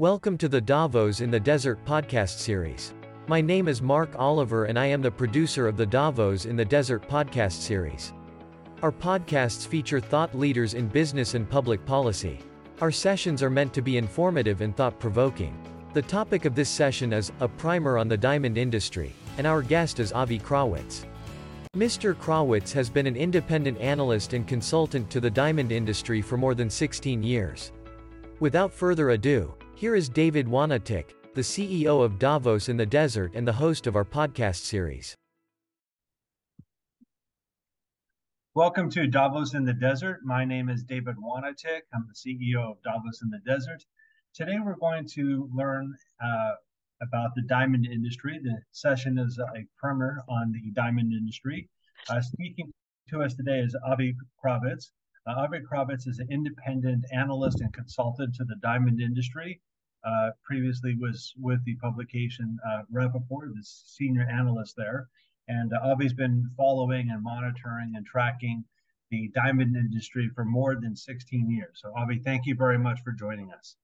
Welcome to the Davos in the Desert podcast series. My name is Mark Oliver and I am the producer of the Davos in the Desert podcast series. Our podcasts feature thought leaders in business and public policy. Our sessions are meant to be informative and thought provoking. The topic of this session is a primer on the diamond industry, and our guest is Avi Krawitz. Mr. Krawitz has been an independent analyst and consultant to the diamond industry for more than 16 years. Without further ado, here is David Wanatyk, the CEO of Davos in the Desert and the host of our podcast series. Welcome to Davos in the Desert. My name is David Wanatyk. I'm the CEO of Davos in the Desert. Today we're going to learn uh, about the diamond industry. The session is a primer on the diamond industry. Uh, speaking to us today is Avi Krawitz. Uh, Avi Krawitz is an independent analyst and consultant to the diamond industry uh, previously was with the publication uh, Rapaport, the senior analyst there. And uh, Avi's been following and monitoring and tracking the diamond industry for more than 16 years. So, Avi, thank you very much for joining us.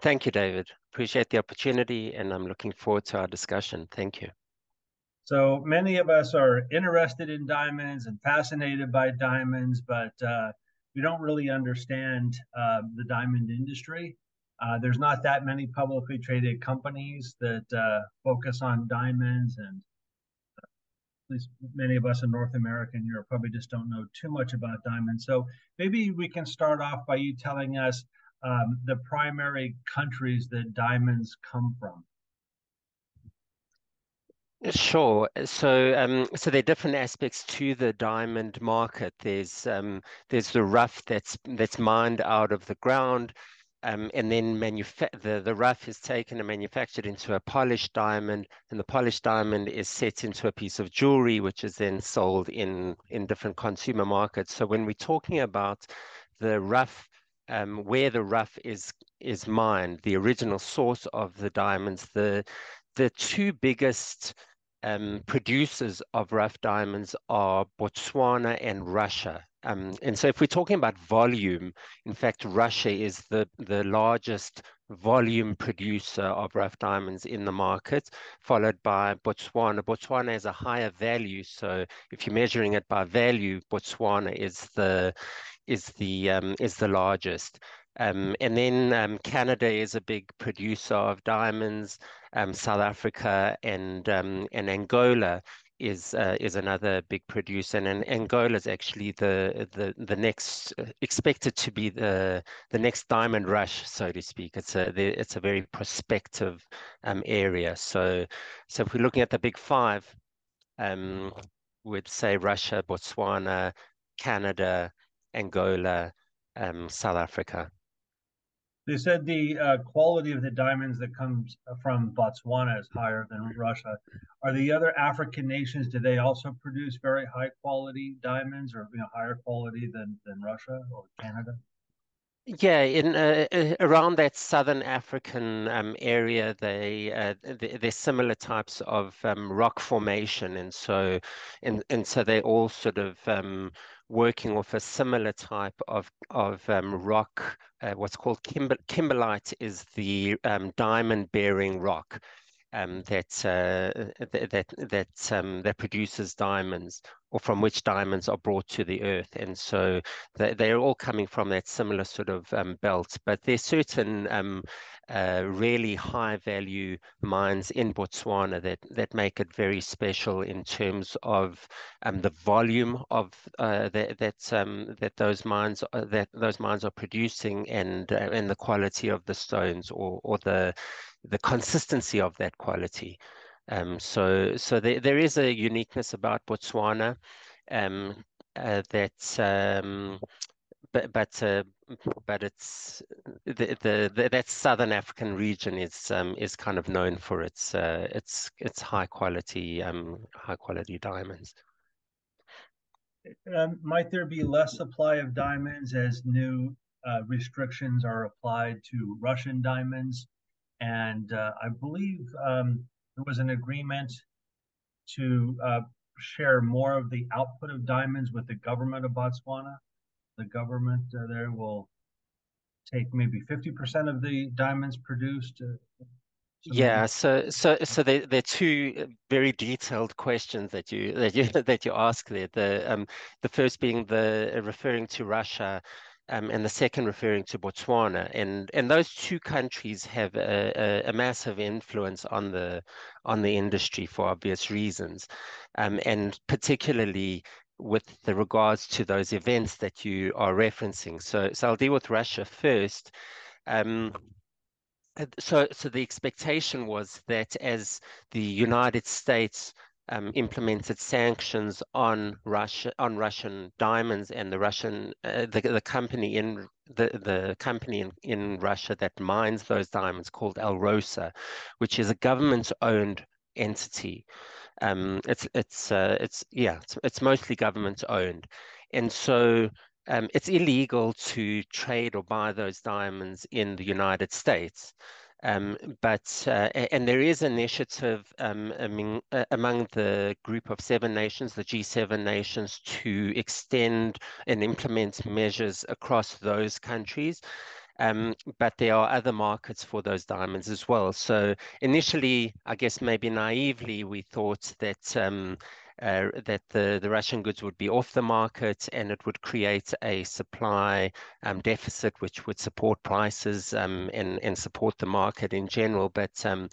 Thank you, David. Appreciate the opportunity, and I'm looking forward to our discussion. Thank you. So many of us are interested in diamonds and fascinated by diamonds, but uh, we don't really understand uh, the diamond industry. Uh, there's not that many publicly traded companies that uh, focus on diamonds, and uh, at least many of us in North America and Europe probably just don't know too much about diamonds. So maybe we can start off by you telling us um, the primary countries that diamonds come from. Sure. So, um, so there are different aspects to the diamond market. There's um, there's the rough that's that's mined out of the ground. Um, and then the, the rough is taken and manufactured into a polished diamond, and the polished diamond is set into a piece of jewelry, which is then sold in, in different consumer markets. So when we're talking about the rough, um, where the rough is is mined, the original source of the diamonds, the the two biggest um, producers of rough diamonds are Botswana and Russia. Um, and so if we're talking about volume, in fact, Russia is the, the largest volume producer of rough diamonds in the market, followed by Botswana. Botswana has a higher value. So if you're measuring it by value, Botswana is the is the um, is the largest. Um, and then um, Canada is a big producer of diamonds. Um, South Africa and um, and Angola is uh, is another big producer, and, Angola is actually the the the next uh, expected to be the the next diamond rush, so to speak. It's a it's a very prospective um, area. So so if we're looking at the big five, um, we'd say Russia, Botswana, Canada, Angola, um, South Africa. They said the uh, quality of the diamonds that comes from Botswana is higher than Russia. Are the other African nations? Do they also produce very high quality diamonds, or you know, higher quality than than Russia or Canada? Yeah, in uh, uh around that southern African um, area, they, uh, they there's similar types of um, rock formation, and so and and so they all sort of um, working with a similar type of, of um, rock. Uh, what's called kimber kimberlite is the um, diamond-bearing rock um, that, uh, that, that, um, that produces diamonds or from which diamonds are brought to the earth. And so they, they're all coming from that similar sort of um, belt. But there's certain um, uh, really high value mines in Botswana that, that make it very special in terms of um, the volume of uh, that that, um, that those mines uh, that those mines are producing and uh, and the quality of the stones or or the the consistency of that quality. Um, so, so there, there is a uniqueness about Botswana um, uh, that, um, but but uh, but it's the, the, the that southern African region is um, is kind of known for its uh, its its high quality um, high quality diamonds. Um, might there be less supply of diamonds as new uh, restrictions are applied to Russian diamonds? And uh, I believe um, there was an agreement to uh, share more of the output of diamonds with the government of Botswana. The government uh, there will take maybe 50% of the diamonds produced? Uh, yeah, so so so there there are two very detailed questions that you that you that you ask there. The um the first being the referring to Russia, um, and the second referring to Botswana, and and those two countries have a, a, a massive influence on the on the industry for obvious reasons, um, and particularly with the regards to those events that you are referencing. So so I'll deal with Russia first. Um, so, so the expectation was that as the United States um, implemented sanctions on Russia on Russian diamonds and the Russian uh, the, the company in the the company in, in Russia that mines those diamonds called Alrosa, which is a government owned entity. Um, it's it's uh, it's yeah it's, it's mostly government owned, and so um, it's illegal to trade or buy those diamonds in the United States. Um, but uh, and there is initiative um, among, uh, among the group of seven nations, the G7 nations, to extend and implement measures across those countries. Um, but there are other markets for those diamonds as well. So initially, I guess maybe naively, we thought that um, uh, that the, the Russian goods would be off the market and it would create a supply um, deficit, which would support prices um, and, and support the market in general. But um,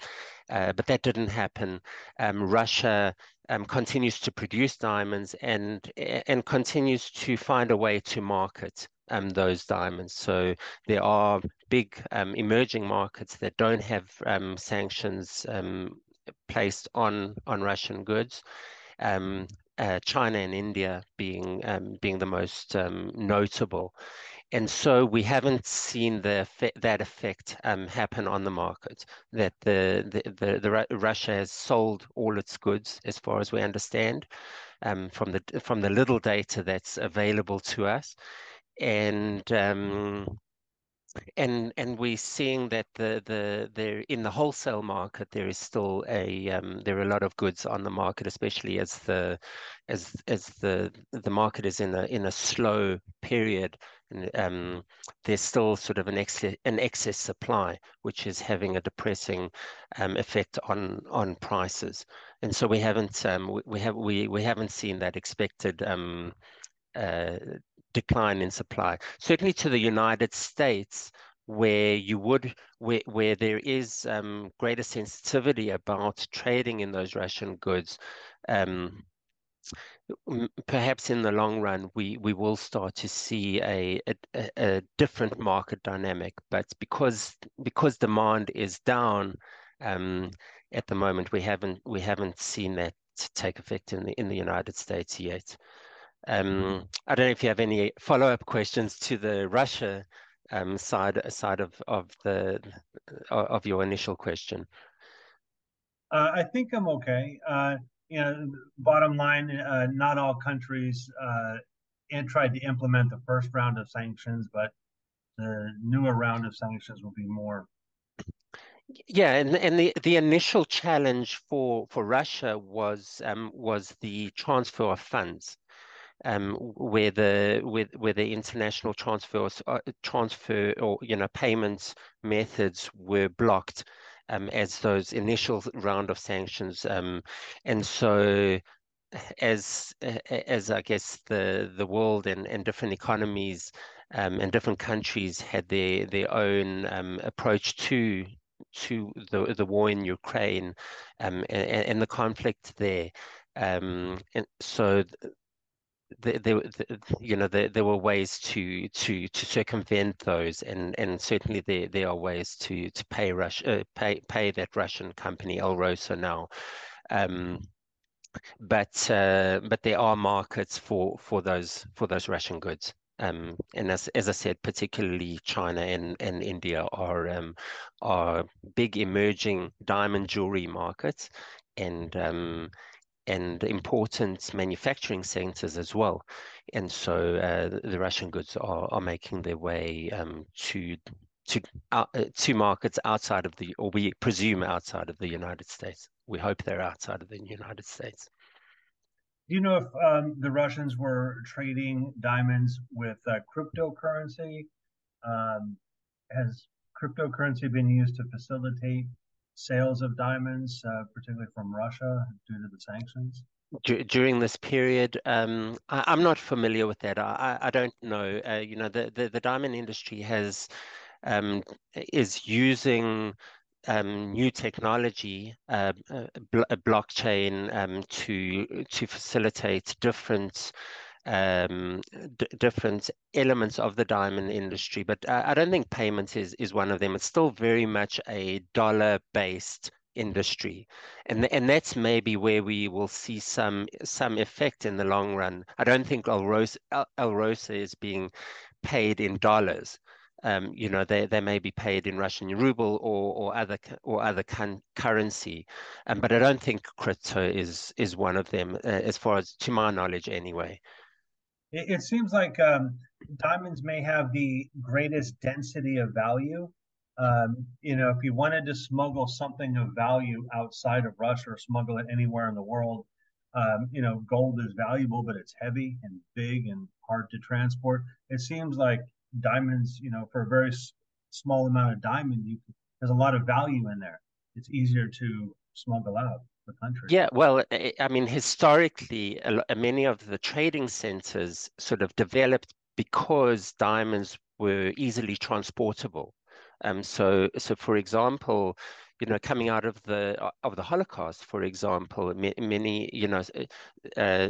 uh, but that didn't happen. Um, Russia um, continues to produce diamonds and and continues to find a way to market um, those diamonds. So there are big um, emerging markets that don't have um, sanctions um, placed on on Russian goods, um, uh, China and India being um, being the most notable. And so we haven't seen the that effect happen on the market. That the, the, the, the, Russia has sold all its goods, as far as we understand, um, from the from the little data that's available to us, and um, and and we're seeing that the the there in the wholesale market there is still a um, there are a lot of goods on the market, especially as the as as the the market is in a in a slow period. Um, there's still sort of an excess an excess supply, which is having a depressing um, effect on on prices. And so we haven't um, we, we have we we haven't seen that expected um, uh, decline in supply. Certainly to the United States, where you would where where there is um, greater sensitivity about trading in those Russian goods. Um, perhaps in the long run, we we will start to see a, a, a different market dynamic. But because because demand is down um, at the moment, we haven't we haven't seen that take effect in the in the United States yet. Um, I don't know if you have any follow-up questions to the Russia um, side side of of the of your initial question. Uh, I think I'm okay. Uh, you know, bottom line, uh, not all countries uh, and tried to implement the first round of sanctions, but the newer round of sanctions will be more. Yeah, and and the, the initial challenge for for Russia was um, was the transfer of funds um, where the with where the international transfers uh, transfer or you know payments methods were blocked um, as those initial round of sanctions, um, and so as as I guess the the world and, and different economies um, and different countries had their their own um, approach to to the the war in Ukraine um, and, and, the conflict there. Um, and so there, you know, there, there were ways to to to circumvent those, and and certainly there there are ways to to pay Rush uh, pay pay that Russian company Alrosa now. Um, but uh, but there are markets for for those for those Russian goods. Um, and as as I said, particularly China and, and India are um, are big emerging diamond jewelry markets, and um, and important manufacturing centers as well. And so uh, the Russian goods are, are making their way um, to to uh, to markets outside of the, or we presume outside of the United States. We hope they're outside of the United States. Do you know if um, the Russians were trading diamonds with uh, cryptocurrency? Um, has cryptocurrency been used to facilitate sales of diamonds, uh, particularly from Russia due to the sanctions? during this period. Um, I, am not familiar with that. I, I don't know. Uh, you know, the, the, the, diamond industry has um, is using um, new technology, uh, uh bl blockchain, um, to to facilitate different um, different elements of the diamond industry. But I, don't think payments is is one of them. It's still very much a dollar based industry and and that's maybe where we will see some some effect in the long run i don't think el rosa, alrosa alrosa is being paid in dollars um, you know, they, they may be paid in Russian ruble or, or other or other currency, um, but I don't think crypto is is one of them, uh, as far as to my knowledge, anyway. It, it seems like um, diamonds may have the greatest density of value. Um, you know, if you wanted to smuggle something of value outside of Russia or smuggle it anywhere in the world, um, you know, gold is valuable, but it's heavy and big and hard to transport. It seems like diamonds, you know, for a very s- small amount of diamond, you there's a lot of value in there. It's easier to smuggle out the country. Yeah, well, I mean, historically, many of the trading centers sort of developed because diamonds were easily transportable. Um, so, so for example, you know, coming out of the of the Holocaust, for example, many, you know, uh,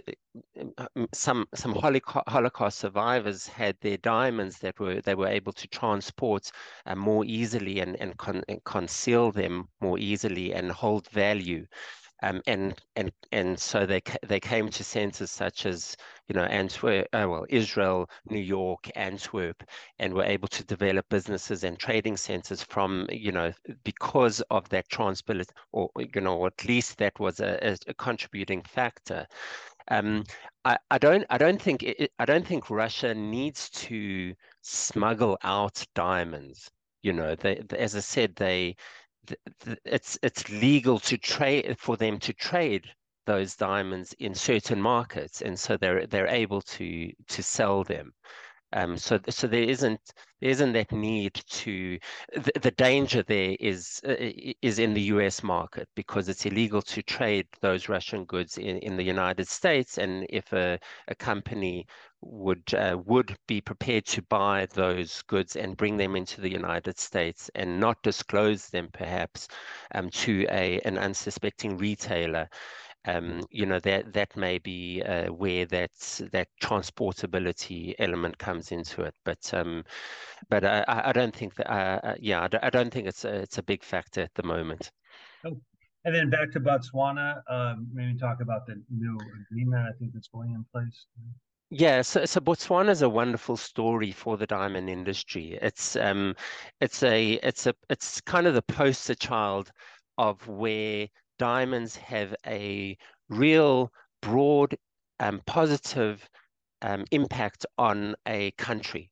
some some Holocaust survivors had their diamonds that were they were able to transport uh, more easily and and, con and conceal them more easily and hold value. Um, and and and so they they came to centers such as you know Antwerp, uh, well Israel, New York, Antwerp, and were able to develop businesses and trading centers from you know because of that transport, or you know at least that was a, a contributing factor. Um, I, I don't I don't think it, I don't think Russia needs to smuggle out diamonds. You know, they as I said, they it's it's legal to trade for them to trade those diamonds in certain markets, and so they're they're able to to sell them. Um, so, so there isn't there isn't that need to. The, the danger there is uh, is in the U.S. market because it's illegal to trade those Russian goods in, in the United States, and if a, a company would uh, would be prepared to buy those goods and bring them into the United States and not disclose them perhaps um, to a an unsuspecting retailer um, you know that that may be uh, where that that transportability element comes into it. But um, but I, I don't think that uh, uh yeah I don't think it's a, it's a big factor at the moment. Oh. And then back to Botswana, um, maybe talk about the new agreement I think that's going in place. Yeah, so, so Botswana is a wonderful story for the diamond industry. It's um, it's a it's a it's kind of the poster child of where diamonds have a real broad um, positive um, impact on a country.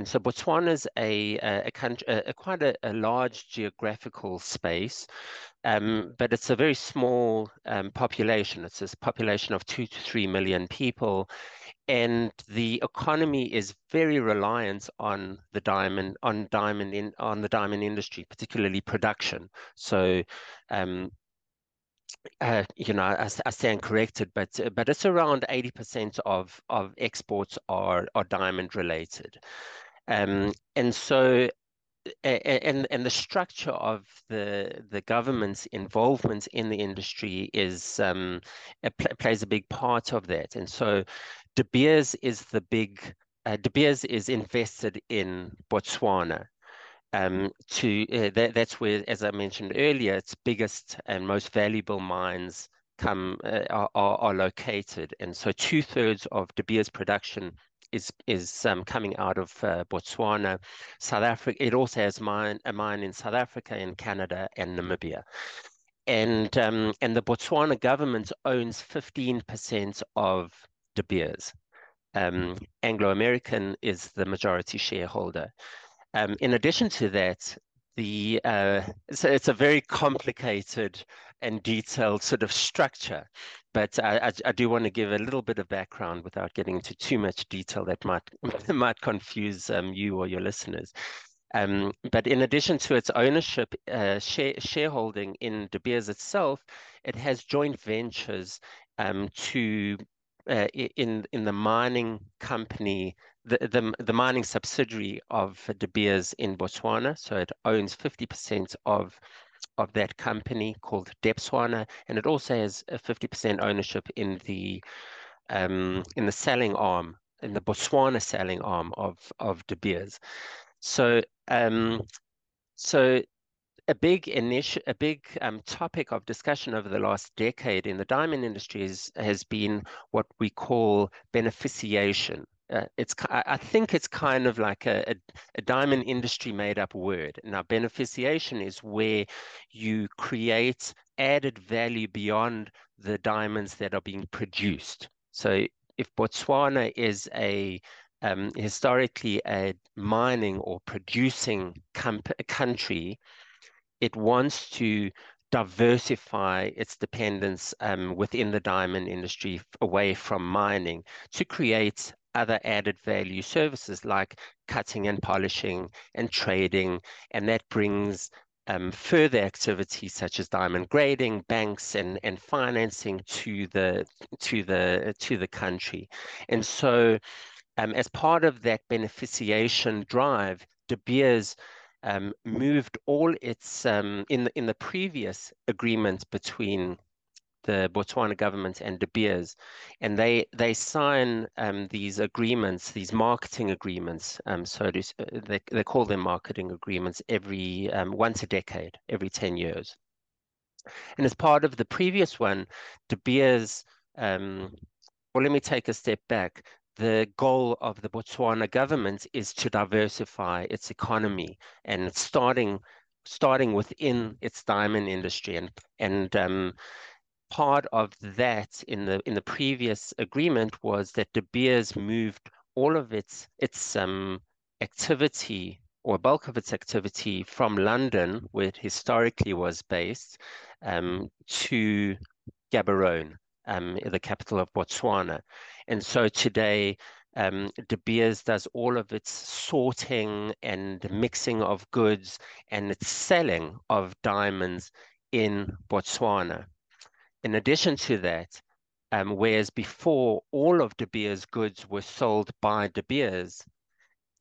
And so Botswana is a, a, a country, a, quite a, a, large geographical space, um, but it's a very small um, population. It's a population of two to three million people, and the economy is very reliant on the diamond, on diamond in on the diamond industry, particularly production. So, um, uh, you know, I, I, stand corrected, but but it's around eighty percent of of exports are are diamond related, um, and so and and the structure of the the government's involvement in the industry is um, pl plays a big part of that, and so De Beers is the big. Uh, De Beers is invested in Botswana, um, to uh, that, that's where, as I mentioned earlier, its biggest and most valuable mines come uh, are, are, located, and so two thirds of De Beers production is is um, coming out of uh, Botswana, South Africa. It also has mine a mine in South Africa, in Canada, and Namibia. And um, and the Botswana government owns 15% of De Beers. Um, Anglo American is the majority shareholder. Um, in addition to that, the uh, so it's a very complicated and detailed sort of structure, but I, I, I, do want to give a little bit of background without getting into too much detail that might might confuse um, you or your listeners. Um, but in addition to its ownership, uh, share, shareholding in De Beers itself, it has joint ventures um, to uh, in in the mining company, the, the the mining subsidiary of De Beers in Botswana. So it owns 50% of of that company called Debswana, and it also has a 50% ownership in the um, in the selling arm, in the Botswana selling arm of of De Beers. So um, so a big initi- a big um, topic of discussion over the last decade in the diamond industry is, has been what we call beneficiation. Uh, it's I think it's kind of like a, a, a diamond industry made up word. Now, beneficiation is where you create added value beyond the diamonds that are being produced. So, if Botswana is a um, historically a mining or producing country, it wants to diversify its dependence um, within the diamond industry away from mining to create other added value services like cutting and polishing and trading. And that brings um, further activities such as diamond grading, banks, and and financing to the to the to the country. And so, um, as part of that beneficiation drive, De Beers um, moved all its um, in the in the previous agreement between the Botswana government and De Beers, and they they sign um, these agreements, these marketing agreements. Um, so uh, they they call them marketing agreements every um, once a decade, every ten years. And as part of the previous one, De Beers. Um, well, let me take a step back the goal of the Botswana government is to diversify its economy and it's starting starting within its diamond industry. And and um, part of that in the in the previous agreement was that De Beers moved all of its its um, activity or bulk of its activity from London, where it historically was based, um, to Gaborone, um, the capital of Botswana. And so today, um, De Beers does all of its sorting and mixing of goods and its selling of diamonds in Botswana. In addition to that, um, whereas before all of De Beers' goods were sold by De Beers,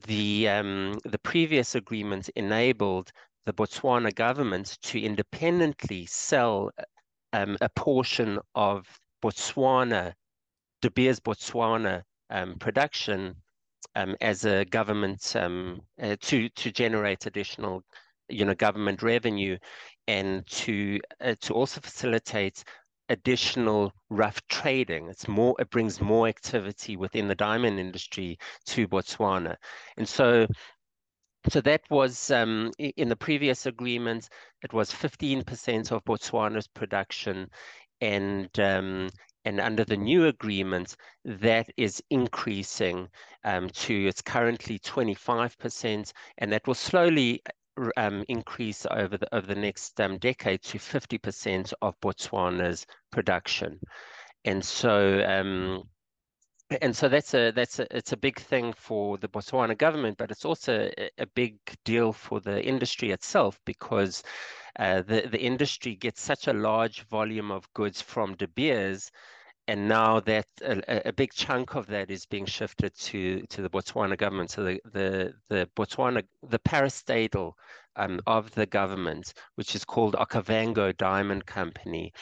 the um, the previous agreement enabled the Botswana government to independently sell um, a portion of Botswana, De Beers Botswana um, production um, as a government um, uh, to to generate additional, you know, government revenue, and to uh, to also facilitate additional rough trading. It's more. It brings more activity within the diamond industry to Botswana, and so so that was um, in the previous agreement, it was 15% of Botswana's production and um, and under the new agreement, that is increasing um, to it's currently 25%, and that will slowly um, increase over the over the next um, decade to 50% of Botswana's production. And so um, and so that's a that's a it's a big thing for the Botswana government, but it's also a, big deal for the industry itself because uh, the the industry gets such a large volume of goods from De Beers, and now that a, a, big chunk of that is being shifted to to the Botswana government. So the the the Botswana the parastatal um, of the government, which is called Okavango Diamond Company,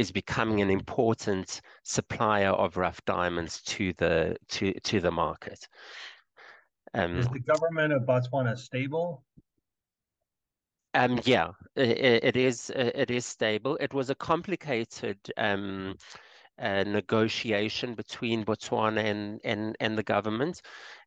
is becoming an important supplier of rough diamonds to the to to the market. Um, is the government of Botswana stable? Um, yeah, it, it is. It is stable. It was a complicated um, negotiation between Botswana and and and the government.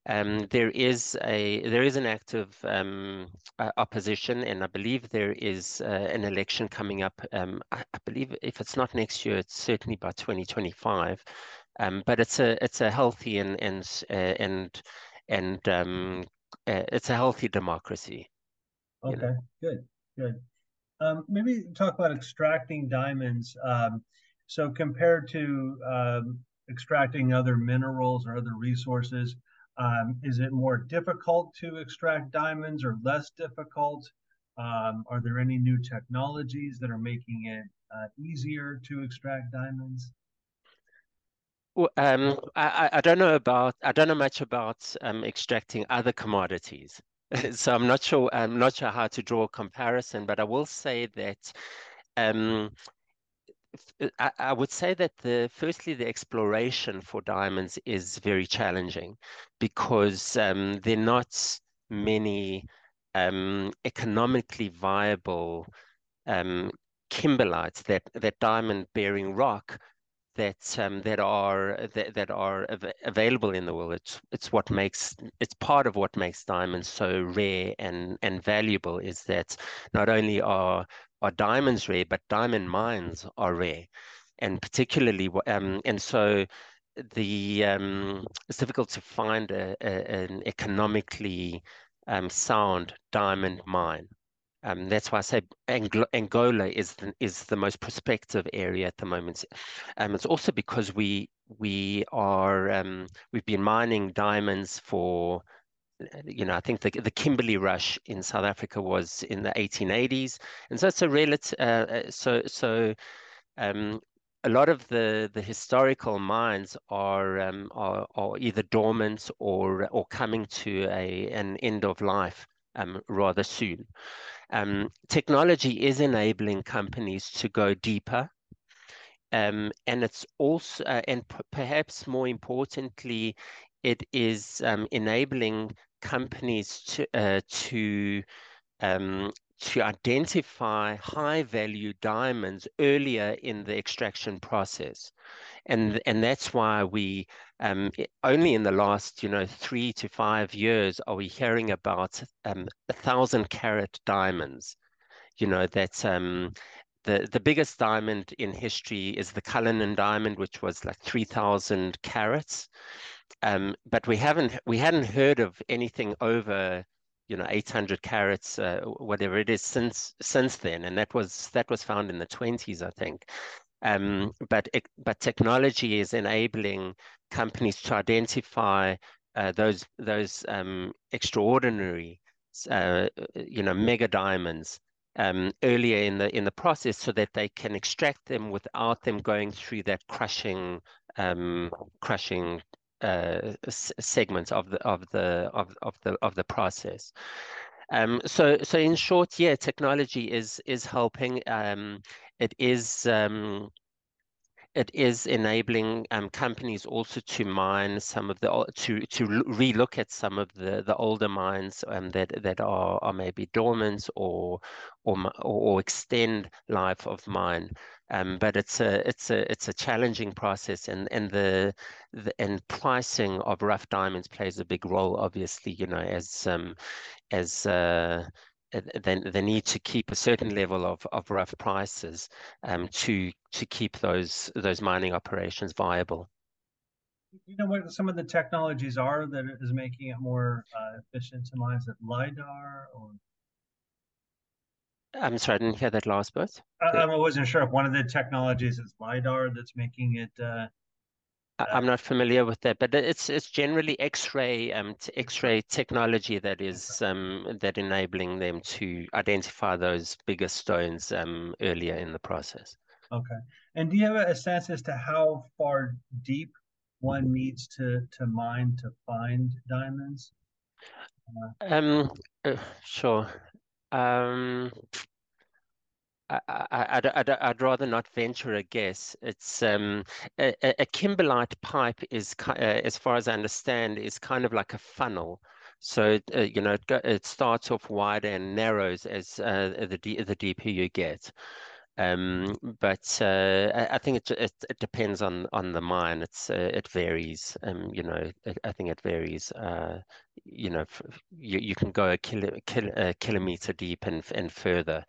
Um, there is a there is an active um, uh, opposition, and I believe there is uh, an election coming up. Um, I, I, believe if it's not next year, it's certainly by 2025. Um, but it's a it's a healthy and and uh, and and um, uh, it's a healthy democracy. Okay, you know? good, good. Um, maybe talk about extracting diamonds. So compared to extracting other minerals or other resources, Um, is it more difficult to extract diamonds or less difficult? Um, are there any new technologies that are making it uh, easier to extract diamonds? Well, um, I, I don't know about I don't know much about um, extracting other commodities, so I'm not sure I'm not sure how to draw a comparison. But I will say that um, I, I, would say that the firstly the exploration for diamonds is very challenging because um, there are not many um, economically viable um, kimberlites that that diamond bearing rock that um, that are that, that are av available in the world. It's it's what makes it's part of what makes diamonds so rare and and valuable is that not only are are diamonds rare, but diamond mines are rare, and particularly um, and so the um, it's difficult to find a, a, an economically um, sound diamond mine. Um, that's why I say Ang Angola is the, is the most prospective area at the moment. Um, it's also because we we are um, we've been mining diamonds for you know I think the the Kimberley rush in South Africa was in the 1880s, and so it's a relative uh, uh, so so. Um, a lot of the, the historical mines are, um, are, are either dormant or or coming to a an end of life um, rather soon. Um, technology is enabling companies to go deeper. Um, and it's also, uh, and perhaps more importantly, it is um, enabling companies to, uh, to um, to identify high value diamonds earlier in the extraction process. And, and that's why we um, only in the last, you know, three to five years are we hearing about um, a thousand carat diamonds. You know, that um, the, the biggest diamond in history is the Cullinan diamond, which was like 3,000 carats. Um, but we haven't we hadn't heard of anything over you know 800 carats uh, whatever it is since since then and that was that was found in the 20s i think. Um, but it, but technology is enabling companies to identify uh, those those um, extraordinary uh, you know mega diamonds um, earlier in the in the process so that they can extract them without them going through that crushing um, crushing uh, segments of the of the of, of the of the process. Um, so so in short, yeah, technology is is helping. Um, it is um, it is enabling um, companies also to mine some of the to to relook at some of the the older mines um, that that are are maybe dormant or or or extend life of mine. Um, but it's a it's a it's a challenging process, and and the, the and pricing of rough diamonds plays a big role. Obviously, you know, as um, as uh, they, they need to keep a certain level of, of rough prices um, to to keep those those mining operations viable. You know what some of the technologies are that is making it more uh, efficient to mine? It lidar or? I'm sorry, I didn't hear that last bit. I, I wasn't sure if one of the technologies is lidar that's making it uh, I'm not familiar with that, but it's it's generally X-ray um X-ray technology that is um that enabling them to identify those bigger stones um earlier in the process. Okay, and do you have a sense as to how far deep one needs to to mine to find diamonds? Uh, um, uh, sure. Um, I, would I'd rather not venture a guess. It's um, a, a kimberlite pipe is, uh, as far as I understand, is kind of like a funnel. So uh, you know, it, it, starts off wide and narrows as uh, the the deeper you get. Um, but uh, I, I, think it, it, it depends on on the mine. It's uh, it varies. Um, you know, I think it varies. Uh, you know, you, you can go a, kilo, kil, a kilometer deep and and further.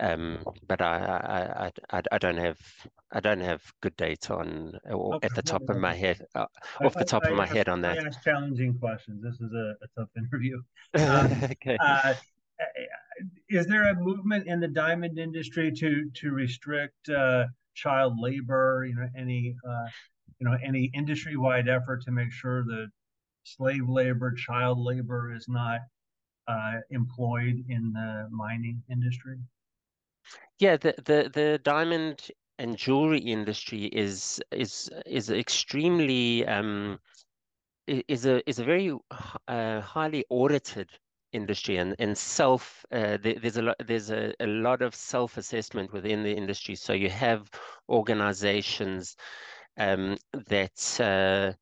Um, but I, I, I, I don't have I don't have good data on or okay. at the top of my head uh, off the top of my head on that. ask challenging questions. This is a, a tough interview. Um, okay. Uh, is there a movement in the diamond industry to to restrict uh, child labor? You know, any uh, you know any industry wide effort to make sure that slave labor, child labor is not uh, employed in the mining industry? Yeah, the, the, the diamond and jewelry industry is is is extremely um, is a is a very uh, highly audited industry and and self uh, there, there's a lot there's a, a lot of self assessment within the industry. So you have organizations um, that uh,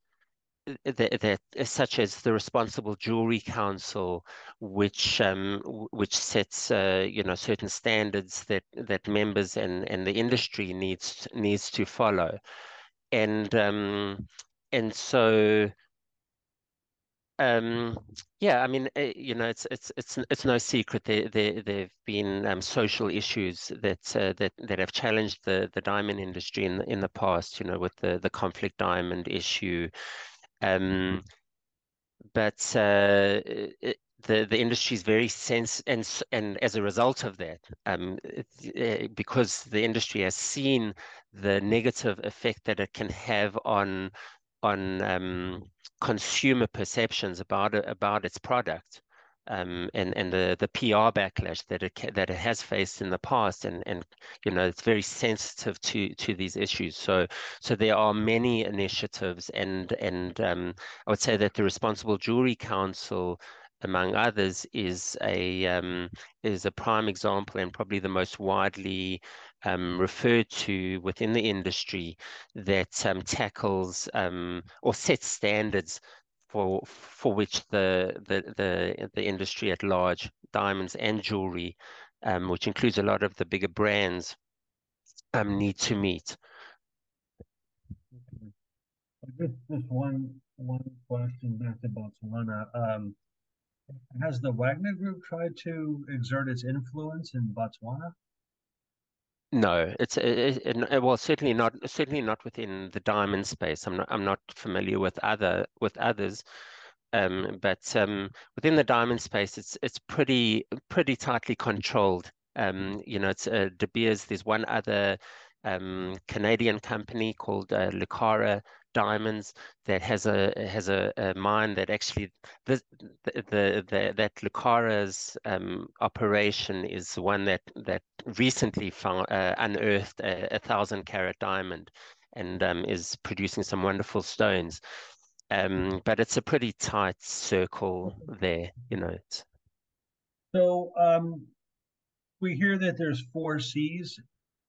that, such as the Responsible Jewelry Council, which um, which sets uh, you know certain standards that that members and and the industry needs needs to follow, and um, and so um, yeah, I mean, uh, you know, it's it's it's it's no secret there there there've been um, social issues that uh, that that have challenged the the diamond industry in in the past. You know, with the the conflict diamond issue, um, but uh, it, the the industry is very sense and and as a result of that, um, uh, because the industry has seen the negative effect that it can have on on um, consumer perceptions about about its product um, and and the the PR backlash that it that it has faced in the past, and and you know it's very sensitive to to these issues. So so there are many initiatives, and and um, I would say that the Responsible Jewelry Council among others, is a um, is a prime example and probably the most widely um, referred to within the industry that um, tackles um, or sets standards for for which the the the, the industry at large, diamonds and jewelry, um, which includes a lot of the bigger brands, um, need to meet. Just, just one one question back to Botswana. Um, has the Wagner Group tried to exert its influence in Botswana? No, it's it, it, well certainly not certainly not within the diamond space. I'm not I'm not familiar with other with others, um, but um, within the diamond space, it's it's pretty pretty tightly controlled. Um, you know, it's uh, De Beers. There's one other um, Canadian company called uh, Lucara Diamonds that has a has a, a mine that actually the the, the, the that Lucara's um, operation is one that that recently found uh, unearthed a, a, thousand carat diamond and um, is producing some wonderful stones. Um, but it's a pretty tight circle there, you know. So um, we hear that there's four C's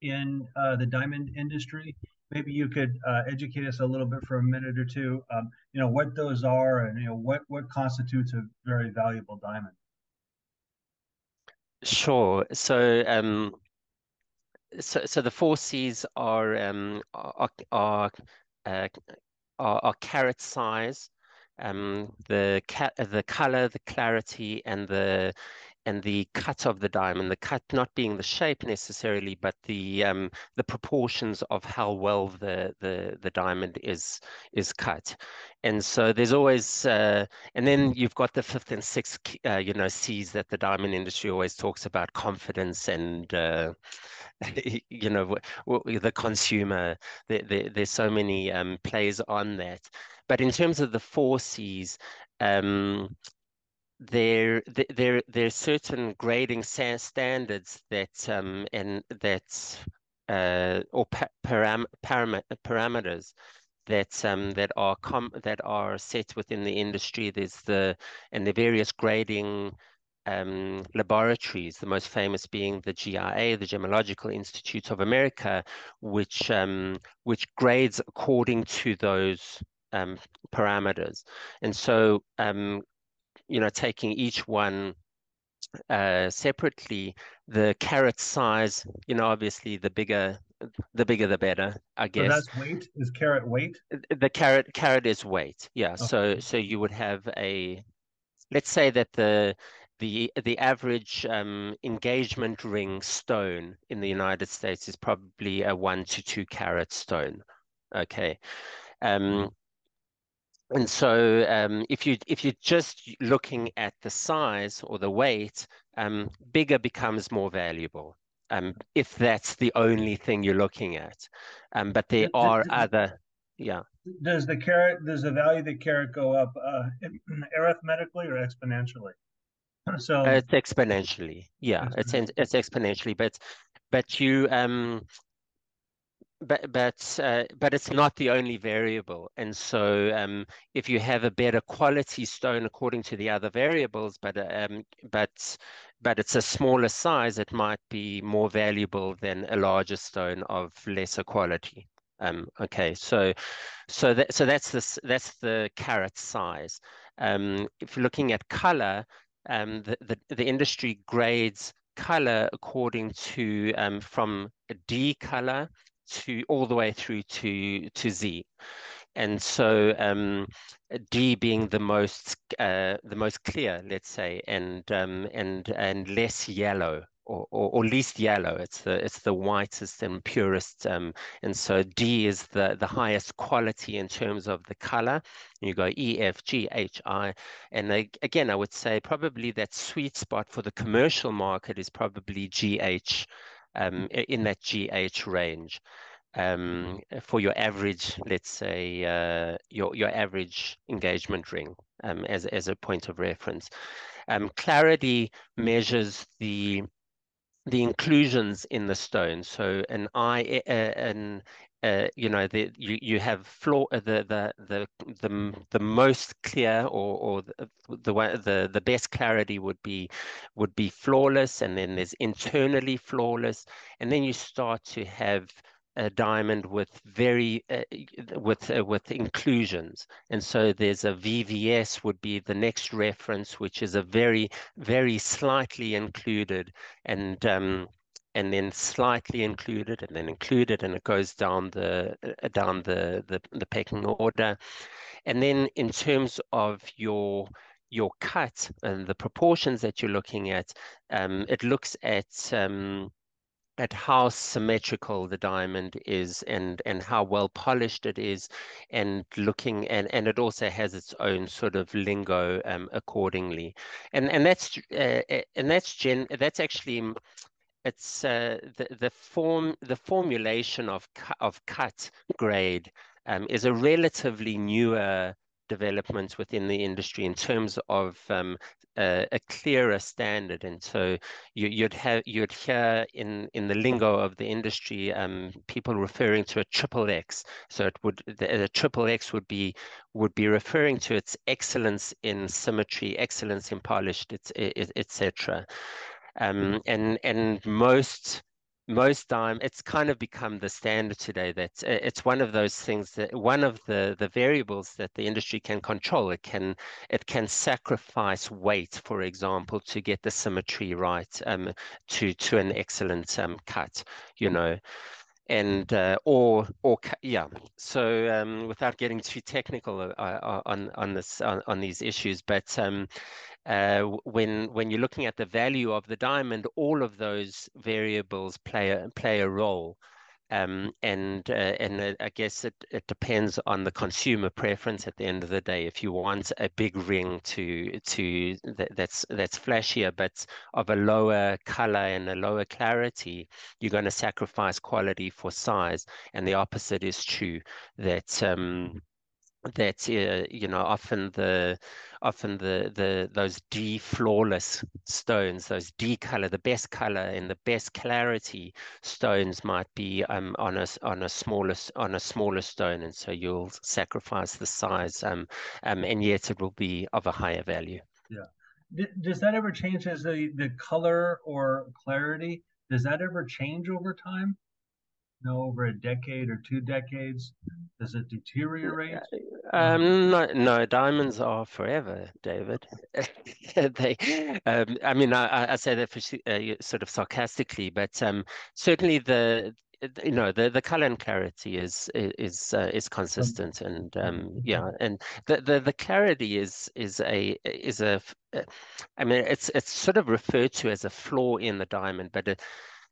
in uh, the diamond industry. Maybe you could uh, educate us a little bit for a minute or two. Um, you know what those are, and you know what what constitutes a very valuable diamond. Sure. So, um, so, so the four C's are um, are are, uh, are, are carat size, um, the ca- the color, the clarity, and the and the cut of the diamond, the cut not being the shape necessarily, but the um, the proportions of how well the, the the diamond is is cut. And so there's always, uh, and then you've got the fifth and sixth, uh, you know, C's that the diamond industry always talks about: confidence and, uh, you know, the consumer. There, there, there's so many um, plays on that. But in terms of the four C's, um, there there there's certain grading standards that um and that uh or param param parameters that um that are that are set within the industry there's the and the various grading um, laboratories, the most famous being the GIA, the Gemological Institute of America, which um, which grades according to those um, parameters. And so um, you know, taking each one uh, separately, the carat size, you know, obviously the bigger, the bigger the better, I guess. So that's weight. Is carat weight? The carat carat is weight. Yeah. Okay. So so you would have a, let's say that the the the average um, engagement ring stone in the United States is probably a one to two carat stone. Okay. Um, and so um, if you if you're just looking at the size or the weight, um, bigger becomes more valuable. Um, if that's the only thing you're looking at, um, but there are other. yeah. Does the carat does the value of the carat go up uh, arithmetically or exponentially? So uh, it's exponentially. Yeah, exponentially. it's it's exponentially, but but you um but but uh, but it's not the only variable. And so um, if you have a better quality stone according to the other variables but um, but but it's a smaller size it might be more valuable than a larger stone of lesser quality. Um, okay so so that so that's this that's the carat size. Um, if you're looking at color um, the, the the industry grades color according to um, from a D color to all the way through to to Z, and so um, D being the most uh, the most clear, let's say, and um, and and less yellow or, or, or, least yellow. It's the it's the whitest and purest, um, and so D is the the highest quality in terms of the color. You go E, F, G, H, I, and again, I would say probably that sweet spot for the commercial market is probably GH um, in that GH range. Um, for your average, let's say, uh, your your average engagement ring um, as as a point of reference. Um, clarity measures the the inclusions in the stone. So an uh, an uh, you know, the, you you have floor uh, the the the the the most clear or or the the the, the best clarity would be would be flawless, and then there's internally flawless, and then you start to have a diamond with very uh, with uh, with inclusions. And so there's a vvs would be the next reference which is a very very slightly included and um, and then slightly included and then included and it goes down the uh, down the, the the pecking order. And then in terms of your your cut and the proportions that you're looking at um, it looks at um, at how symmetrical the diamond is and and how well polished it is and looking and and it also has its own sort of lingo um, accordingly. And and that's uh, and that's gen that's actually it's uh, the the form the formulation of of cut grade um, is a relatively newer development within the industry in terms of um, a, a, clearer standard. And so you, would have you'd hear in in the lingo of the industry um, people referring to a triple X. So it would the, the triple X would be would be referring to its excellence in symmetry, excellence in polished, etc. Um, and and most most time it's kind of become the standard today that uh, it's one of those things that one of the the variables that the industry can control. It can it can sacrifice weight for example to get the symmetry right um, to to an excellent um, cut you know. And uh, or or yeah. So um, without getting too technical uh, uh on on this on, on these issues but um, uh, when when you're looking at the value of the diamond, all of those variables play a, play a role. Um, and uh, and I guess it, it depends on the consumer preference at the end of the day. If you want a big ring to to that, that's that's flashier but of a lower color and a lower clarity, you're going to sacrifice quality for size. And the opposite is true. That um, that uh, you know often the often the the those D flawless stones, those D color, the best color and the best clarity stones might be um, on a on a smaller on a smaller stone, and so you'll sacrifice the size, um, um, and yet it will be of a higher value. Yeah. does that ever change as the the color or clarity? Does that ever change over time? Know, over a decade or two decades? Does it deteriorate? Um, no, no, diamonds are forever, David. they, um, I mean, I, I say that for uh, sort of sarcastically, but um, certainly the you know the the color and clarity is is uh, is consistent and um yeah and the, the the clarity is is a is a i mean it's it's sort of referred to as a flaw in the diamond but it,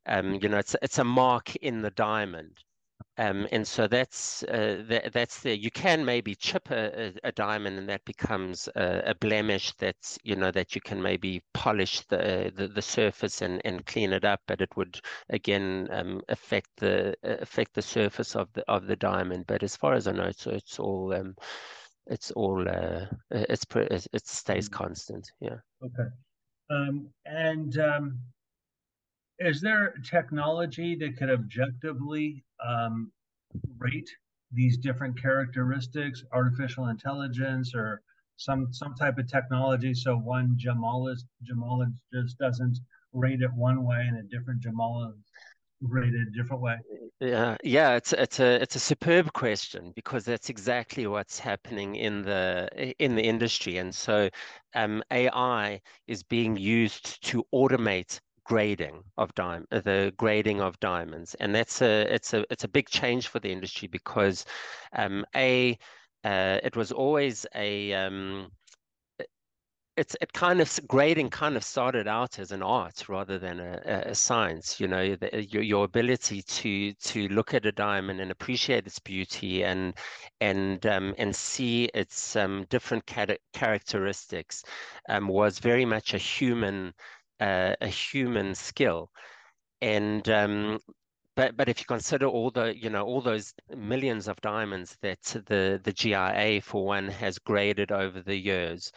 um, you know, it's it's a mark in the diamond. Um, and so that's uh, that, that's there. You can maybe chip a, a, a diamond, and that becomes a, a, blemish that's you know that you can maybe polish the the, the surface and, and clean it up, but it would again um, affect the affect the surface of the of the diamond. But as far as I know, it's, it's all um, it's all uh, it's it stays mm-hmm. constant. Yeah. Okay. Um, and um, is there technology that could objectively um, rate these different characteristics, artificial intelligence, or some some type of technology, so one gemologist gemologist doesn't rate it one way and a different gemologist rated different way? Yeah, yeah, it's it's a it's a superb question because that's exactly what's happening in the in the industry, and so um, AI is being used to automate grading of diamond, uh, the grading of diamonds, and that's a it's a it's a big change for the industry because um, a uh, it was always a um, it's it kind of grading kind of started out as an art rather than a, a science you know the, your, your ability to to look at a diamond and appreciate its beauty and and um, and see its um, different characteristics um, was very much a human uh, a human skill. And um, but but if you consider all the you know all those millions of diamonds that the the GIA for one has graded over the years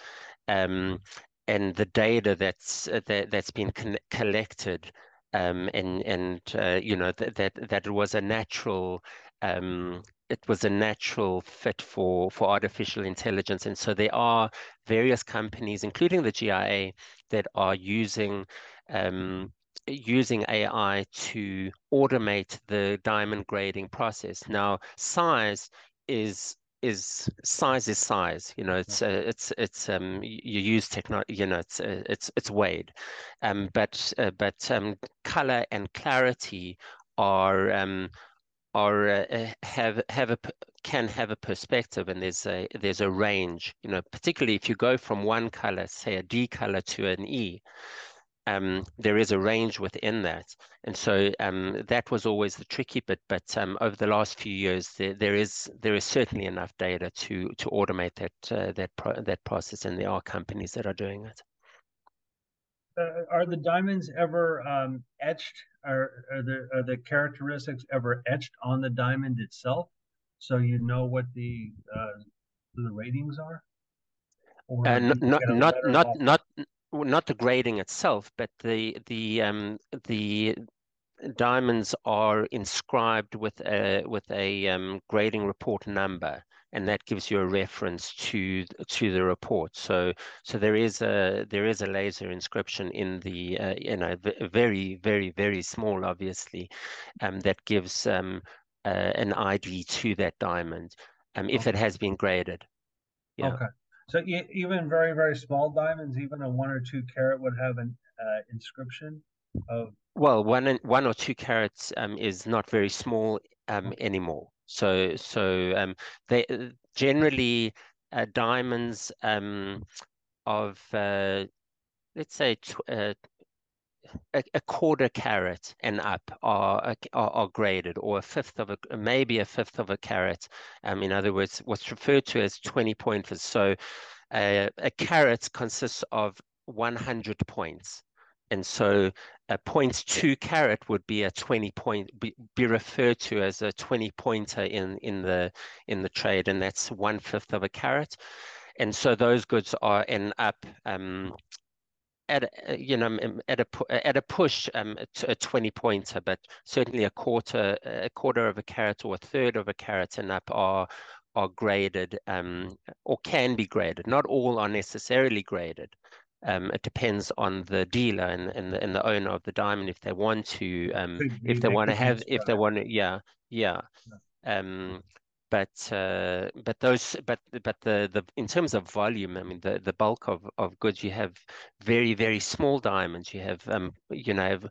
um, and the data that's uh, that that's been collected um, and and uh, you know that that that was a natural um, it was a natural fit for for artificial intelligence. And so there are various companies including the GIA that are using um, using AI to automate the diamond grading process. Now, size is is size is size. You know it's uh, it's it's um you use technology you know it's uh, it's it's weighed. Um but uh, but um color and clarity are um are uh, uh have have a can have a perspective and there's a there's a range you know particularly if you go from one color say a d color to an e um, there is a range within that. And so um, that was always the tricky bit. But um, over the last few years, there, there is there is certainly enough data to to automate that uh, that pro- that process, and there are companies that are doing it. Uh, are the diamonds ever um, etched? Are are the are the characteristics ever etched on the diamond itself, so you know what the uh, the ratings are? Or uh, not not not not, not not the grading itself, but the the um, the diamonds are inscribed with a with a um, grading report number, and that gives you a reference to to the report. So so there is a there is a laser inscription in the uh, you know very very very small, obviously, um, that gives um, uh, an ID to that diamond, um, if okay. it has been graded. Yeah. Okay. So even very very small diamonds, even a one or two carat would have an uh, inscription of. Well, one one or two carats um, is not very small um, anymore. So so um, they generally uh, diamonds um, of uh, let's say uh, a, a, quarter carat and up are, are, are graded, or a fifth of a maybe a fifth of a carat. Um, in other words, what's referred to as 20 pointers. So uh, a carat consists of 100 points. And so a point two carat would be a 20 point be, be referred to as a 20 pointer in in the in the trade, and that's one fifth of a carat. And so those goods are in up um, at you know at a at a push um, a 20 pointer, but certainly a quarter a quarter of a carat or a third of a carat and up are are graded um, or can be graded. Not all are necessarily graded. Um, it depends on the dealer and, and, the, and the owner of the diamond if they want to um, if they want to have if they want to yeah yeah. Um, but uh, but those but but the the in terms of volume, I mean the the bulk of of goods you have very very small diamonds. You have um you know have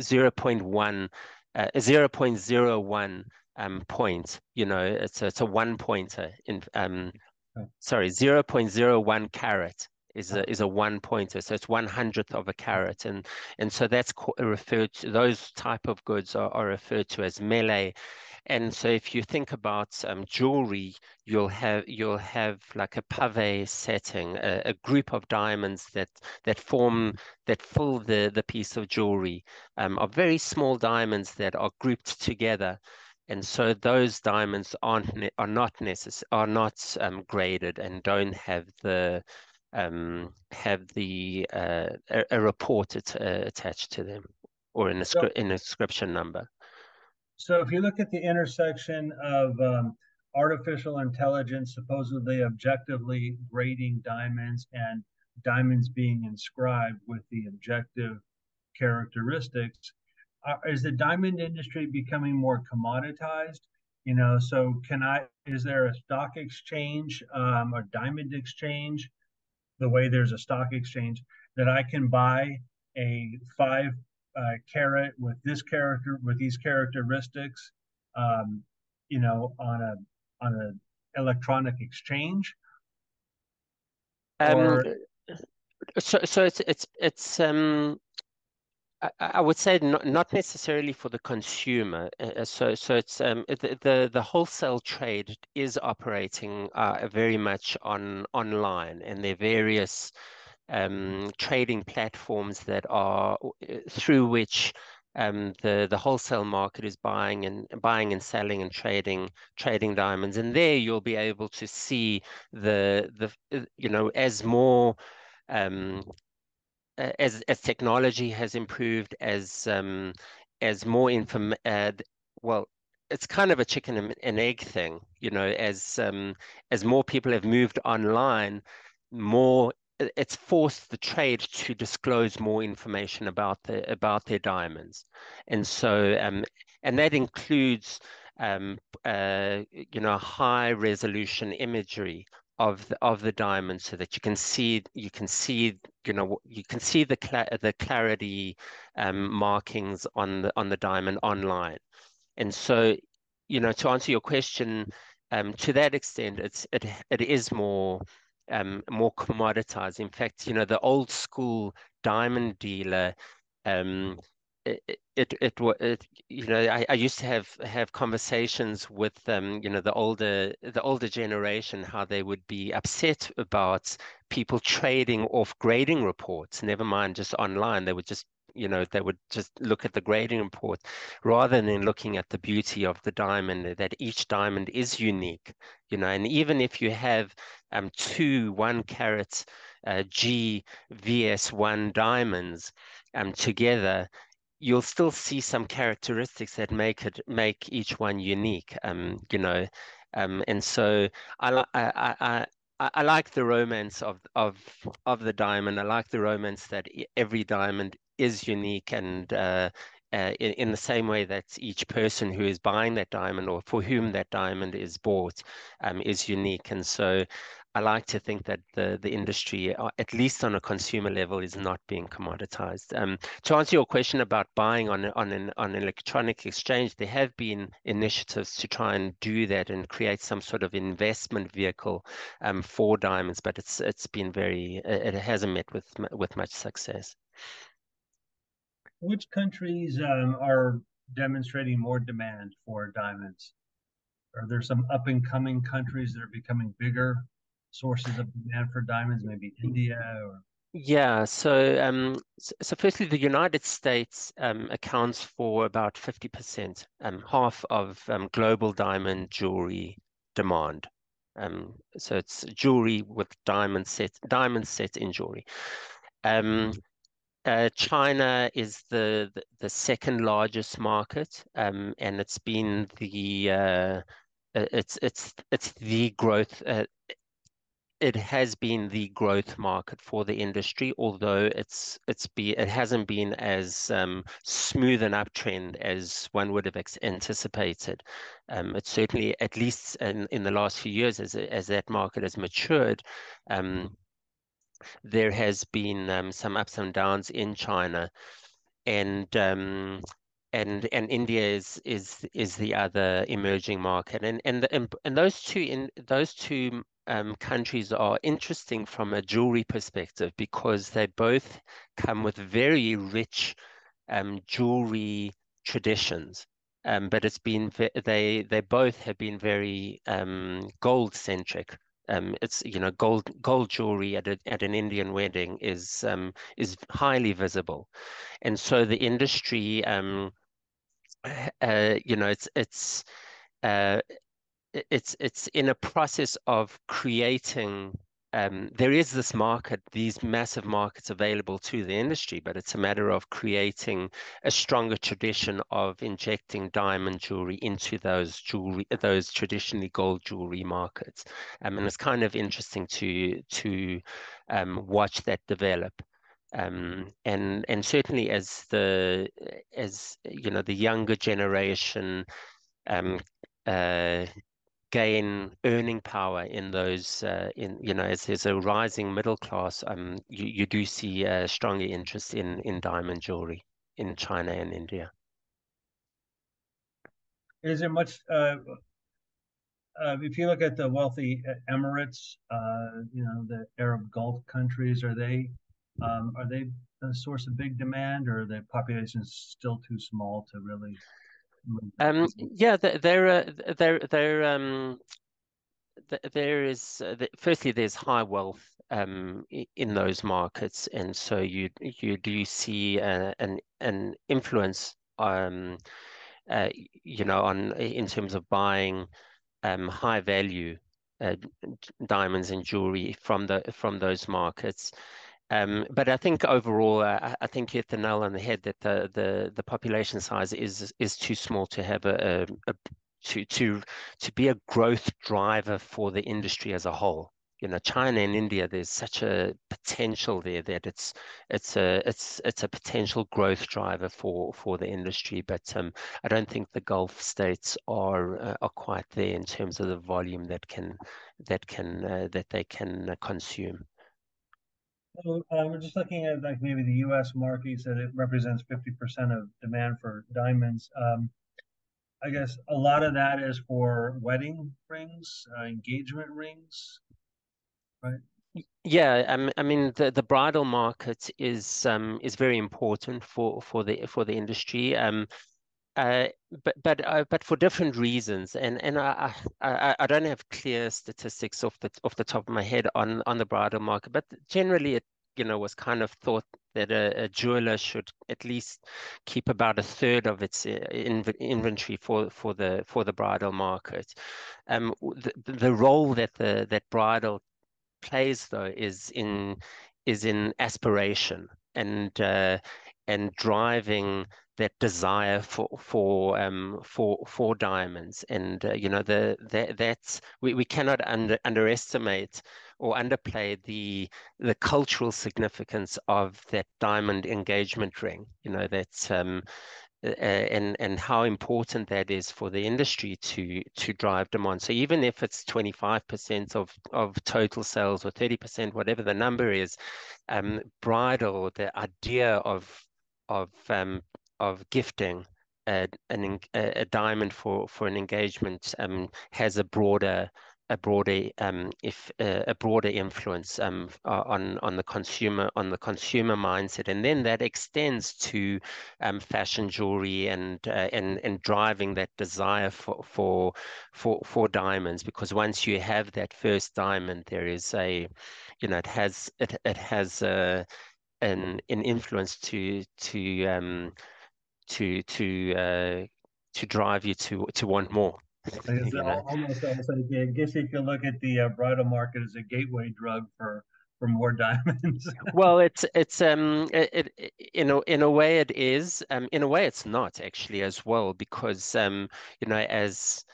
zero point one uh, zero point zero one um point. You know it's a, it's a one pointer in um sorry zero point zero one carat is a is a one pointer, so it's one hundredth of a carat, and and so that's referred to those type of goods are, are referred to as melee. And so if you think about um, jewelry, you'll have you'll have like a pave setting, a, a, group of diamonds that that form that fill the the piece of jewelry, um, are very small diamonds that are grouped together. And so those diamonds aren't are not necess- are not um, graded and don't have the um, have the uh, a, a, report uh, attached to them or an, so, an inscription number. So if you look at the intersection of um, artificial intelligence supposedly objectively grading diamonds and diamonds being inscribed with the objective characteristics, uh, is the diamond industry becoming more commoditized? You know, so can I? Is there a stock exchange, um, a diamond exchange, the way there's a stock exchange that I can buy a five uh, carat with this character with these characteristics, um, you know, on a on an electronic exchange? Um, or... so so it's it's it's um I, would say not, not necessarily for the consumer. Uh, uh, so, so it's um, the, the, the wholesale trade is operating uh, very much on online, and there are various um, trading platforms that are uh, through which um, the the wholesale market is buying and buying and selling and trading trading diamonds, and there you'll be able to see the the you know as more um, as as technology has improved, as um, as more inform, uh, well, it's kind of a chicken and egg thing, you know. As um, as more people have moved online, more it's forced the trade to disclose more information about the about their diamonds, and so um, and that includes um, uh, you know high resolution imagery of the, of the diamond so that you can see you can see you know you can see the cl the clarity um, markings on the on the diamond online. And so you know to answer your question um, to that extent it's it, it is more um, more commoditized. In fact you know the old school diamond dealer um, it, it, it, it, you know, I, I used to have have conversations with them, you know, the older the older generation, how they would be upset about people trading off grading reports. Never mind just online, they would just you know they would just look at the grading report rather than looking at the beauty of the diamond that each diamond is unique you know and even if you have um two one carat uh, g vs1 diamonds um together you'll still see some characteristics that make it make each one unique. Um, you know, um, and so I, I, I, I, I like the romance of of of the diamond. I like the romance that every diamond is unique and uh, uh, in, in, the same way that each person who is buying that diamond or for whom that diamond is bought um, is unique. And so I like to think that the the industry, uh, at least on a consumer level, is not being commoditized. Um, to answer your question about buying on on an on an electronic exchange, there have been initiatives to try and do that and create some sort of investment vehicle um, for diamonds, but it's it's been very it hasn't met with with much success. Which countries um, are demonstrating more demand for diamonds? Are there some up and coming countries that are becoming bigger sources of demand for diamonds, maybe India or? Yeah, so um, so firstly, the United States um, accounts for about 50%, um, half of um, global diamond jewelry demand. Um, so it's jewelry with diamond set, diamond set in jewelry. Uh, China is the, the, the second largest market, um, and it's been the uh, it's it's it's the growth uh, it has been the growth market for the industry, although it's it's be it hasn't been as um, smooth an uptrend as one would have anticipated. Um, it's certainly, at least in, in the last few years, as as that market has matured, um, there has been um, some ups and downs in China, and um, and and India is is is the other emerging market, and and the, and those two in those two um, countries are interesting from a jewelry perspective because they both come with very rich um, jewelry traditions. Um, but it's been they they both have been very um, gold centric. Um, it's you know gold gold jewelry at a, at an Indian wedding is um, is highly visible, and so the industry, um, uh, you know, it's it's uh, it's it's in a process of creating um, there is this market, these massive markets available to the industry, but it's a matter of creating a stronger tradition of injecting diamond jewelry into those jewelry, those traditionally gold jewelry markets. Um, and it's kind of interesting to to um, watch that develop. Um, and and certainly as the as you know the younger generation um, uh, gain earning power in those uh, in you know as there's a rising middle class um you, you do see a stronger interest in in diamond jewelry in China and India. Is there much uh, uh, if you look at the wealthy Emirates, uh, you know the Arab Gulf countries, are they um, are they a source of big demand, or the population is still too small to really um, yeah, there, uh, there, there, um, there is. Uh, firstly, there's high wealth um, in those markets, and so you you do see uh, an an influence, um, uh, you know, on in terms of buying um, high value uh, diamonds and jewelry from the from those markets. Um, but I think overall, uh, I think you hit the nail on the head that the the, the population size is is too small to have a, a, a to to to be a growth driver for the industry as a whole. You know, China and India, there's such a potential there that it's it's a it's it's a potential growth driver for for the industry. But um, I don't think the Gulf states are uh, are quite there in terms of the volume that can that can uh, that they can uh, consume. So uh, we're just looking at like maybe the U.S. market. You said it represents 50% of demand for diamonds. Um, I guess a lot of that is for wedding rings, uh, engagement rings, right? Yeah, I mean the, the bridal market is um, is very important for, for the for the industry. Um, uh, but but uh, but for different reasons, and and I, I I don't have clear statistics off the off the top of my head on on the bridal market, but generally it you know was kind of thought that a, a jeweler should at least keep about a third of its uh, inventory for for the for the bridal market. Um, the, the role that the that bridal plays though is in is in aspiration and uh, and driving that desire for for um for for diamonds and uh, you know the that that's we, we cannot under, underestimate or underplay the the cultural significance of that diamond engagement ring you know that's um uh, and and how important that is for the industry to to drive demand. So even if it's 25% of of total sales or 30%, whatever the number is, um, bridal, the idea of of um, of gifting a, an, a diamond for, for an engagement um, has a broader a broader um, if uh, a broader influence um, on on the consumer on the consumer mindset, and then that extends to um, fashion jewelry and uh, and and driving that desire for for for for diamonds. Because once you have that first diamond, there is a you know it has it it has a an an influence to to um, to to uh, to drive you to to want more. you know? almost, almost I guess you can look at the uh, bridal market as a gateway drug for for more diamonds. well, it's it's um it, it, in a in a way it is um in a way it's not actually as well because um you know as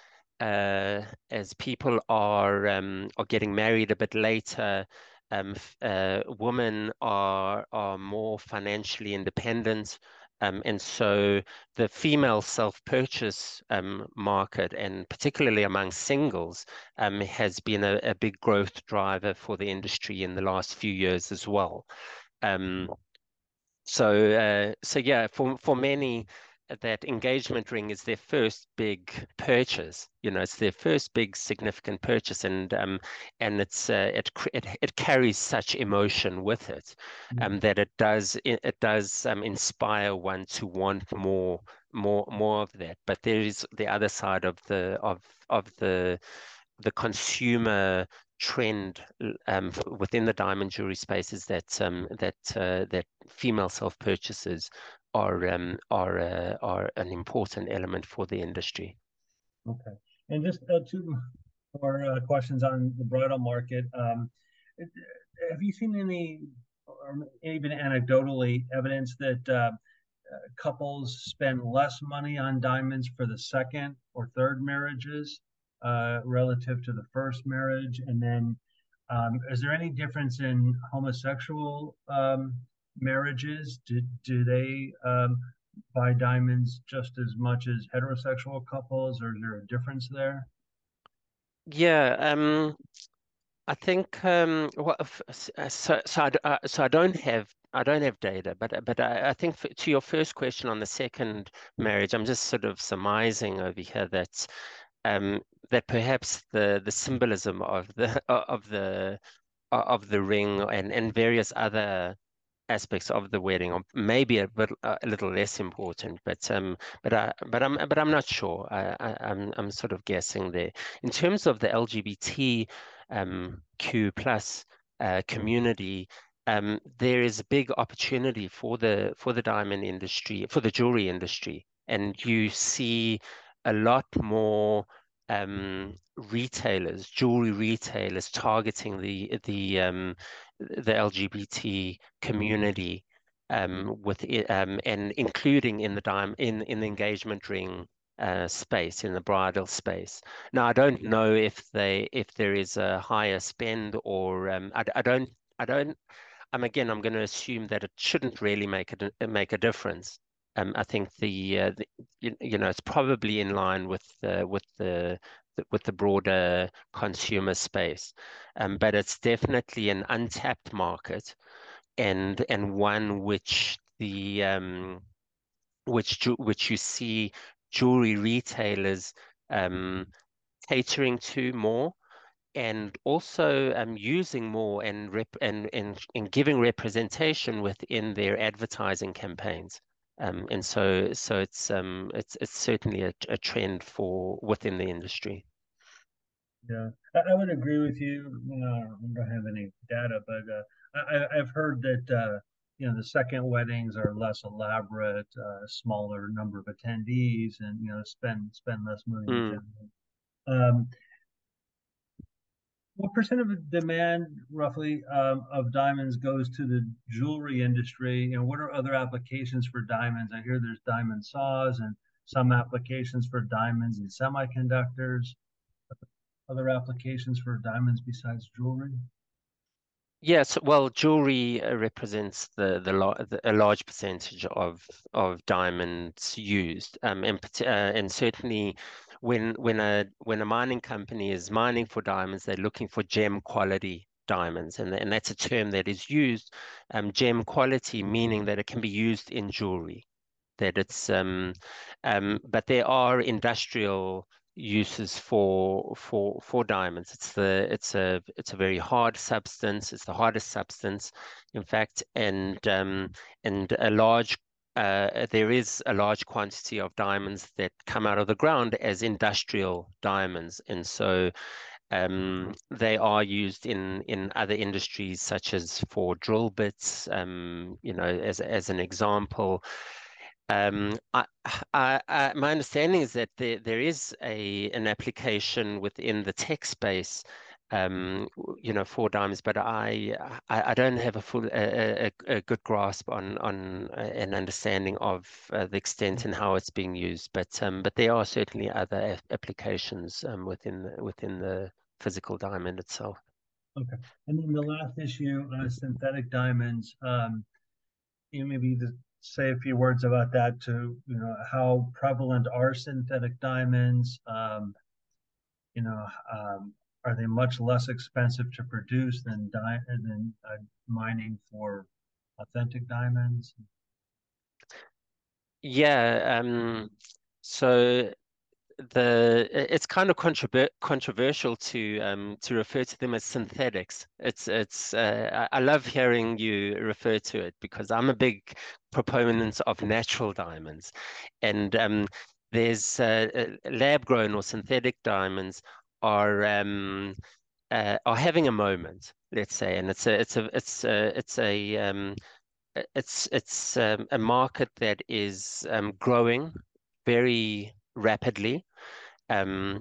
uh as people are um are getting married a bit later um uh women are are more financially independent um, and so the female self-purchase um, market, and particularly among singles, um, has been a, a, big growth driver for the industry in the last few years as well. Um, so, uh, so yeah, for for many, that engagement ring is their first big purchase. You know, it's their first big significant purchase, and um, and it's uh, it, it it carries such emotion with it, mm. um, that it does it, it does um, inspire one to want more more more of that. But there is the other side of the of of the the consumer trend um, within the diamond jewelry space is that um, that uh, that female self purchases are um, are uh, are an important element for the industry. Okay, and just uh, two more uh, questions on the bridal market. Um, have you seen any, or even anecdotally, evidence that uh, couples spend less money on diamonds for the second or third marriages uh, relative to the first marriage? And then, um, is there any difference in homosexual um, marriages? Do, do they um, buy diamonds just as much as heterosexual couples, or is there a difference there? Yeah, um, I think um, what uh, so so I, uh, so I don't have I don't have data, but but I, I think for, to your first question on the second marriage, I'm just sort of surmising over here that um, that perhaps the the symbolism of the of the of the ring and and various other aspects of the wedding are maybe a, bit, a little less important, but um, but I, but I'm but I'm not sure. I, I, I'm I'm sort of guessing there. In terms of the LGBT um, plus uh, community, um, there is a big opportunity for the for the diamond industry, for the jewelry industry, and you see a lot more um, retailers, jewelry retailers, targeting the the um, the LGBT community um, with um, and including in the dime in in the engagement ring uh, space in the bridal space. Now I don't know if they if there is a higher spend or um, I, I don't I don't. I'm again I'm going to assume that it shouldn't really make a make a difference um, I think the, uh, the you, you, know it's probably in line with uh, with the with the broader consumer space, um, but it's definitely an untapped market, and and one which the um, which which you see jewelry retailers um, catering to more and also um, using more and, rep- and, and, and giving representation within their advertising campaigns. Um, and so, so it's um, it's it's certainly a, a trend for within the industry. Yeah, I, I would agree with you. You know, I don't have any data, but uh, I, have heard that uh, you know the second weddings are less elaborate, uh, smaller number of attendees, and you know spend spend less money. Mm. Um, what percent of the demand, roughly, um, of diamonds goes to the jewelry industry? Know, what are other applications for diamonds? I hear there's diamond saws and some applications for diamonds and semiconductors. Other applications for diamonds besides jewelry? Yes, well, jewelry uh, represents the, the, the, a large percentage of of diamonds used, um, and, uh, and certainly when when a when a mining company is mining for diamonds, they're looking for gem quality diamonds, and and that's a term that is used. Um, gem quality meaning that it can be used in jewelry, that it's um, um, but there are industrial uses for for for diamonds. It's the it's a it's a very hard substance. It's the hardest substance, in fact, and um, and a large uh, there is a large quantity of diamonds that come out of the ground as industrial diamonds. And so um, they are used in, in other industries, such as for drill bits, um, you know, as, as an example. Um, I, I, I, my understanding is that there, there is a, an application within the tech space um, you know, for diamonds, but I, I, I don't have a full, a, a, a, good grasp on on uh, an understanding of uh, the extent and how it's being used. But um, but there are certainly other applications um, within the, within the physical diamond itself. Okay, and then the last issue, uh, synthetic diamonds. Um, you maybe to say a few words about that. To you know, how prevalent are synthetic diamonds? Um, you know, um, are they much less expensive to produce than di- than uh, mining for authentic diamonds? Yeah, um, so the it's kind of controver controversial to um, to refer to them as synthetics. It's it's uh, I love hearing you refer to it because I'm a big proponent of natural diamonds, and um, there's uh, uh lab grown or synthetic diamonds are um, uh, are having a moment, let's say, and it's a it's a it's a it's a um, it's it's um, a market that is um, growing very rapidly um,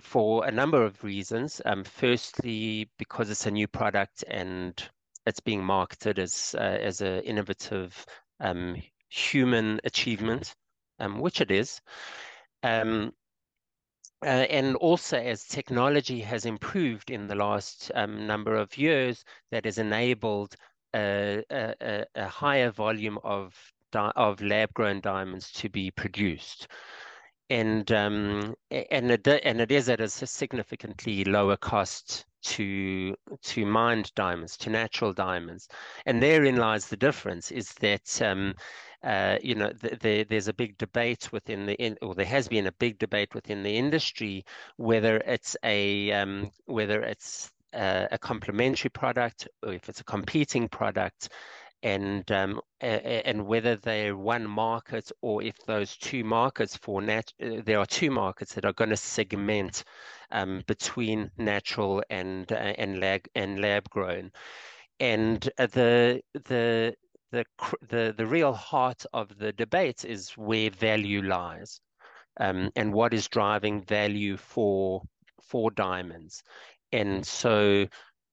for a number of reasons. Um, firstly, because it's a new product and it's being marketed as uh, as an innovative um, human achievement, um, which it is. Um, uh, and also as technology has improved in the last um, number of years, that has enabled a, a, a higher volume of of lab grown diamonds to be produced. And um, and it and it is at a significantly lower cost to to mined diamonds, to natural diamonds, and therein lies the difference. Is that um, uh, you know the, the, there's a big debate within the in, or there has been a big debate within the industry whether it's a um, whether it's a, a complementary product or if it's a competing product and um, and whether they're one market or if those two markets for nat uh, there are two markets that are going to segment um, between natural and uh, and lab and lab grown, and uh, the the the the the real heart of the debate is where value lies, um, and what is driving value for for diamonds, and so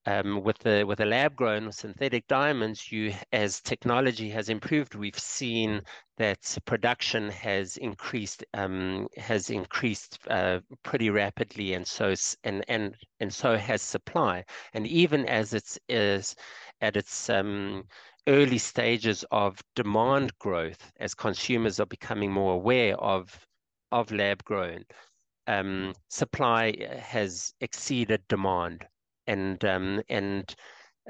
um, with the with the lab grown synthetic diamonds, you as technology has improved, we've seen that production has increased um, has increased uh, pretty rapidly, and so and and and so has supply. And even as it's is at its um, early stages of demand growth, as consumers are becoming more aware of of lab grown, um, supply has exceeded demand and um, and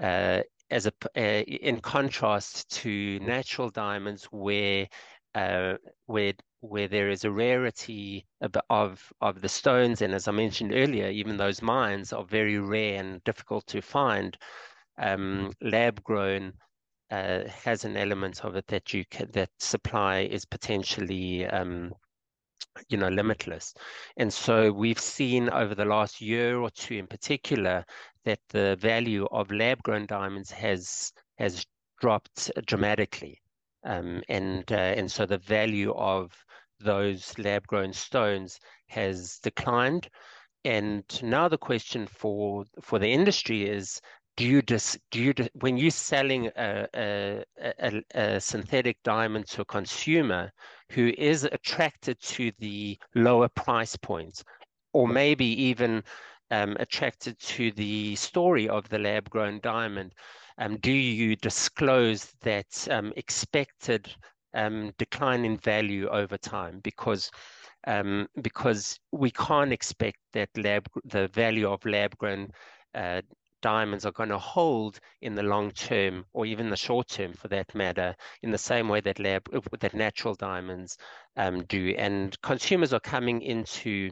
uh, as a uh, in contrast to natural diamonds where uh, where where there is a rarity of, of of the stones and as I mentioned earlier even those mines are very rare and difficult to find um, lab grown uh, has an element of it that you can, that supply is potentially um, you know limitless. And so we've seen over the last year or two in particular that the value of lab grown diamonds has has dropped dramatically. Um, and uh, and so the value of those lab grown stones has declined. And now the question for for the industry is do you just do you when you're selling a, a, a, a, synthetic diamond to a consumer who is attracted to the lower price points or maybe even um, attracted to the story of the lab grown diamond um, do you disclose that um, expected um, decline in value over time? Because um, because we can't expect that lab the value of lab grown uh, diamonds are going to hold in the long term or even the short term for that matter in the same way that lab that natural diamonds um, do and consumers are coming into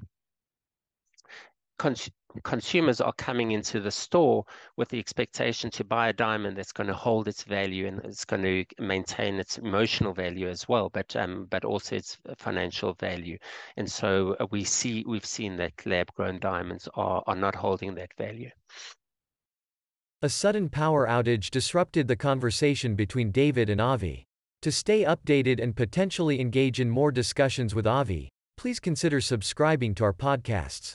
cons- consumers are coming into the store with the expectation to buy a diamond that's going to hold its value and it's going to maintain its emotional value as well, but um, but also its financial value. And so uh, we see we've seen that lab grown diamonds are are not holding that value. A sudden power outage disrupted the conversation between David and Avi. To stay updated and potentially engage in more discussions with Avi, please consider subscribing to our podcasts.